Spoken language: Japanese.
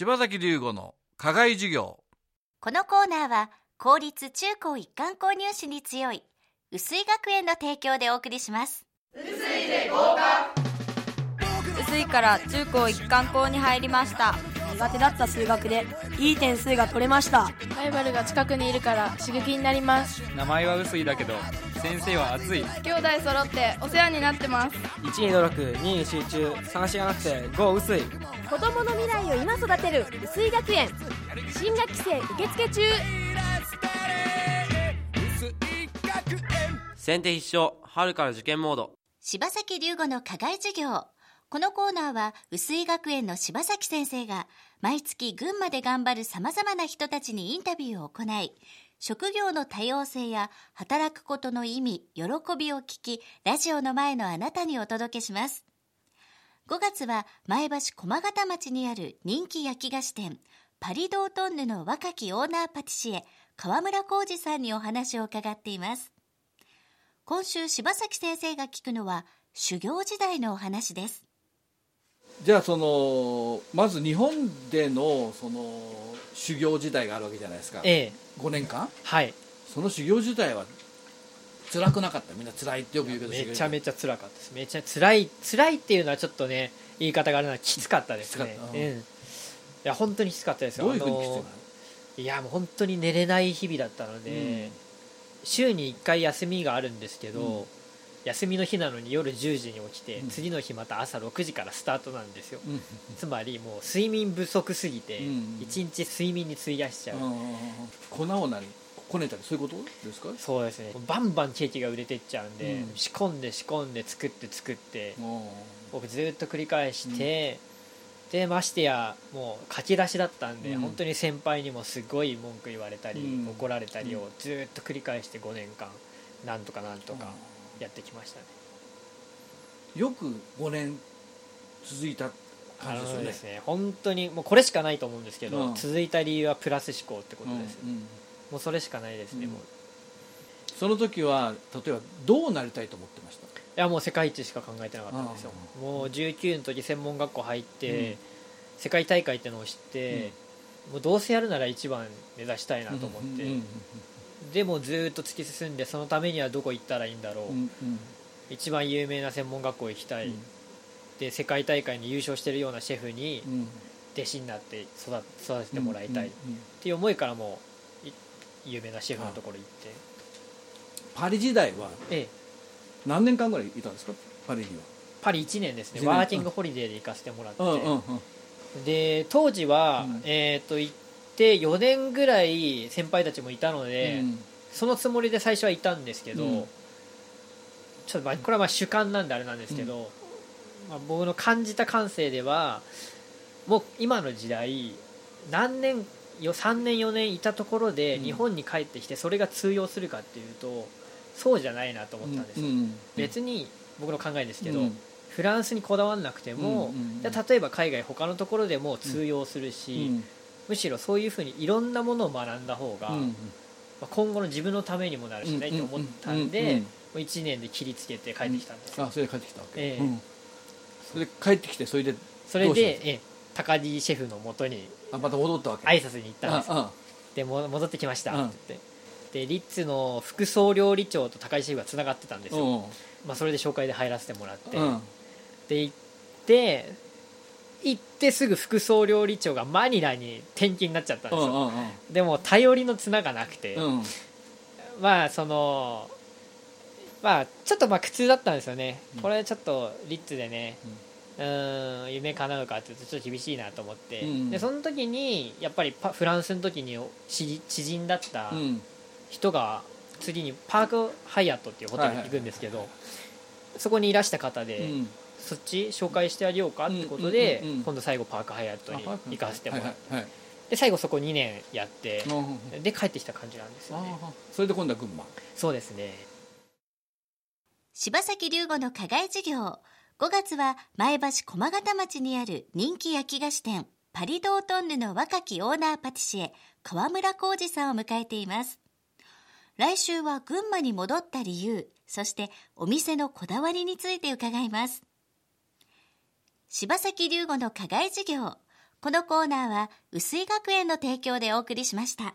柴崎龍吾の課外授業。このコーナーは公立中高一貫購入士に強い薄井学園の提供でお送りします。薄いから中高一貫校に入りました。苦手だった数学でいい点数が取れました。ライバルが近くにいるから刺激になります。名前は薄いだけど先生は熱い。兄弟揃ってお世話になってます。1に努力2に集中3しがなくて5薄い子供の未来を今育てる薄井学園。新学期生受付中。先手必勝春から受験モード。柴崎龍吾の課外授業。このコーナーは薄井学園の柴崎先生が毎月群馬で頑張る様々な人たちにインタビューを行い職業の多様性や働くことの意味、喜びを聞き、ラジオの前のあなたにお届けします。5月は前橋駒形町にある人気焼き菓子店、パリドートンヌの若きオーナーパティシエ、河村浩二さんにお話を伺っています。今週柴崎先生が聞くのは修行時代のお話です。じゃあそのまず日本でのその修行時代があるわけじゃないですか、ええ5年間？はいその修行時代は辛くなかった。みんな辛いってよく言うけど。めちゃめちゃ辛かったです。めちゃ辛い辛いっていうのはちょっとね言い方があるのはきつかったですね。うん。いや本当にきつかったですよ。どういうふうにきついの？あのいやもう本当に寝れない日々だったので、週に1回休みがあるんですけど、うん。休みの日なのに夜10時に起きて、うん。次の日また朝6時からスタートなんですよ、うん。つまりもう睡眠不足すぎて、うん。一日睡眠に費やしちゃう、うん。粉を何？こねたりそういうことですか？そうですね。バンバンケーキが売れてっちゃうんで、うん。仕込んで仕込んで作って作ってうん僕ずっと繰り返して、でましてやもう書き出しだったんで、うん。本当に先輩にもすごい文句言われたり、うん。怒られたりうをずっと繰り返して5年間なんとかなんとかやってきましたね、よく5年続いたあ感じですよね。のですね本当にもうこれしかないと思うんですけど、うん。続いた理由はプラス思考ってことです、うんうんもうそれしかないですね、うん。もう。いその時は例えばどうなりたいと思ってました？やもう世界一しか考えてなかったんですよ。もう19の時専門学校入って、うん。世界大会ってのを知って、もうどうせやるなら一番目指したいなと思って、うん。うん。でもずっと突き進んでそのためにはどこ行ったらいいんだろう、うん。うん。一番有名な専門学校行きたい、うん。で世界大会に優勝してるようなシェフにうん。弟子になって育育ててもらいたい、っうん。うん。ていう思いからもうい有名なシェフのところ行って。パリ時代はええ。何年間ぐらいいたんですか？パリにパリ1年ですね。ワーキングホリデーで行かせてもらって、はうんうんうん。で当時は、うん。えっ、と行って4年ぐらい先輩たちもいたので、うん。そのつもりで最初はいたんですけど、うん。ちょっとまあこれはまあ主観なんであれなんですけど、まあ、僕の感じた感性ではもう今の時代何年よ3年4年いたところでうん。日本に帰ってきてそれが通用するかっていうとそうじゃないなと思ったんです別に僕の考えですけど、うん。フランスにこだわらなくても、例えば海外他のところでも通用するし、うんむしろそういうふうにいろんなものを学んだ方が、今後の自分のためにもなるしねって思ったんうんで、うん。もう1年で切りつけて帰ってきたんですよ、あそれで帰ってきたわけ、ええ。うん。それで帰ってきてそれでそれどうしたんでええ高木シェフのもとにあまた。戻った。わけ挨拶に行った。んですでも戻ってきました。って言ってでリッツの副総料理長と高木シェフがつながってた。んですよ、うんまあ、それで紹介で入らせてもらって、うんで行って行ってすぐ副総料理長がマニラに転勤になっちゃった。んですよ、うんうんでも頼りの綱がなくて、うんまあそのまあちょっとまあ苦痛だった。んですよね、これちょっとリッツでねうーん夢叶うかっていうとちょっと厳しいなと思って、うん。でその時にやっぱりパフランスの時に知知人だったうん人が次にパークハイアットっていうホテルに行くんですけど、そこにいらした方で、うん。そっち紹介してあげようかってことで、うんうんうんうん。今度最後パークハイアットに行かせてもらって、はいはいはい。で最後そこ2年やって、で帰ってきた感じなんですよね。ああそれで今度は群馬。そうですね。柴崎龍吾の課外授業5月は前橋駒形町にある人気焼き菓子店パリドートンヌの若きオーナーパティシエ河村浩二さんを迎えています来週は群馬に戻った理由そしてお店のこだわりについて伺います柴崎龍吾の課外授業このコーナーは、薄井学園の提供でお送りしました。